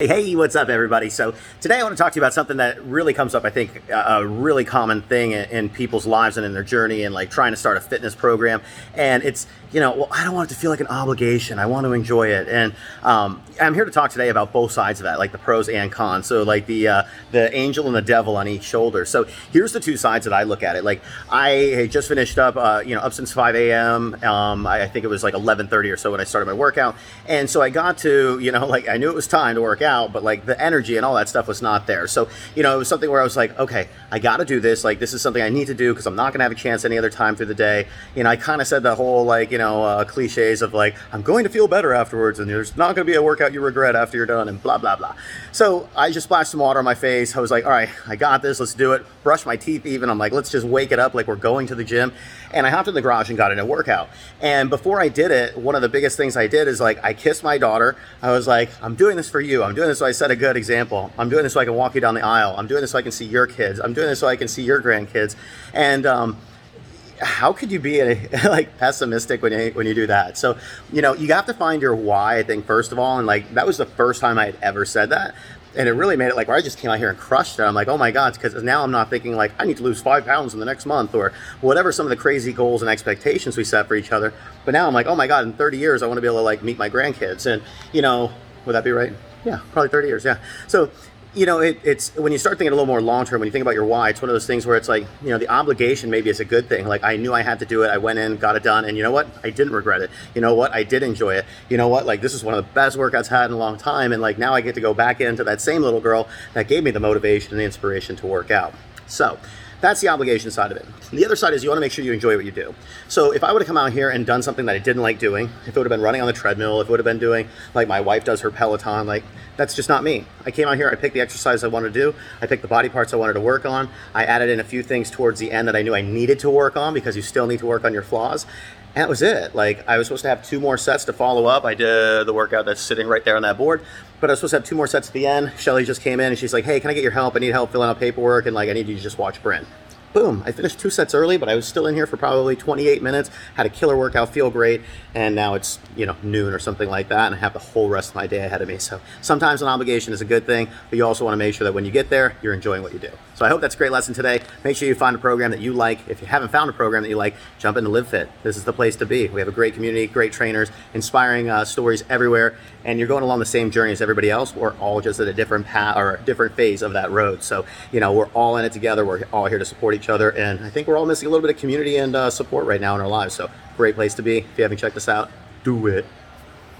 Hey, what's up, everybody? So today I want to talk to you about something that really comes up, I think, a really common thing in, in, people's lives and in their journey and like trying to start a fitness program. And it's, you know, well, I don't want it to feel like an obligation. I want to enjoy it. And um, I'm here to talk today about both sides of that, like the pros and cons. So like the uh, the angel and the devil on each shoulder. So here's the two sides that I look at it. Like I just finished up, uh, you know, up since 5 a.m. Um, I, I think it was like 11:30 or so when I started my workout. And so I got to, you know, like I knew it was time to work out out, but like the energy and all that stuff was not there. So, you know, it was something where I was like, okay, I got to do this. Like, this is something I need to do because I'm not going to have a chance any other time through the day. You know, I kind of said the whole like, you know, uh, cliches of like, I'm going to feel better afterwards and there's not going to be a workout you regret after you're done and blah, blah, blah. So I just splashed some water on my face. I was like, all right, I got this. Let's do it. Brush my teeth even. I'm like, let's just wake it up like we're going to the gym. And I hopped in the garage and got in a workout. And before I did it, one of the biggest things I did is like, I kissed my daughter. I was like, I'm doing this for you. I'm doing this so I set a good example. I'm doing this so I can walk you down the aisle. I'm doing this so I can see your kids. I'm doing this so I can see your grandkids. And um, how could you be a, like pessimistic when you when you do that? So, you know, you have to find your why. I think first of all, and like that was the first time I had ever said that, and it really made it like where I just came out here and crushed it. I'm like, oh my god, because now I'm not thinking like I need to lose five pounds in the next month or whatever some of the crazy goals and expectations we set for each other. But now I'm like, oh my god, in 30 years I want to be able to like meet my grandkids, and you know, would that be right? Yeah, probably 30 years. Yeah. So, you know, it, it's when you start thinking a little more long term, when you think about your why, it's one of those things where it's like, you know, the obligation maybe is a good thing. Like, I knew I had to do it. I went in, got it done. And you know what? I didn't regret it. You know what? I did enjoy it. You know what? Like, this is one of the best workouts I've had in a long time. And like, now I get to go back into that same little girl that gave me the motivation and the inspiration to work out. So, that's the obligation side of it. The other side is you want to make sure you enjoy what you do. So if I would have come out here and done something that I didn't like doing, if it would have been running on the treadmill, if it would have been doing like my wife does her Peloton, like that's just not me. I came out here, I picked the exercise I wanted to do, I picked the body parts I wanted to work on, I added in a few things towards the end that I knew I needed to work on because you still need to work on your flaws. That was it. Like I was supposed to have two more sets to follow up. I did the workout that's sitting right there on that board, but I was supposed to have two more sets at the end. Shelly just came in and she's like, "Hey, can I get your help? I need help filling out paperwork and like I need you to just watch Brent." Boom, I finished two sets early, but I was still in here for probably 28 minutes, had a killer workout, feel great, and now it's, you know, noon or something like that, and I have the whole rest of my day ahead of me. So sometimes an obligation is a good thing, but you also want to make sure that when you get there, you're enjoying what you do. So I hope that's a great lesson today. Make sure you find a program that you like. If you haven't found a program that you like, jump into Live Fit. This is the place to be. We have a great community, great trainers, inspiring uh, stories everywhere, and you're going along the same journey as everybody else. We're all just at a different path or a different phase of that road. So, you know, we're all in it together. We're all here to support each other, and I think we're all missing a little bit of community and uh, support right now in our lives. So, great place to be. If you haven't checked us out, do it.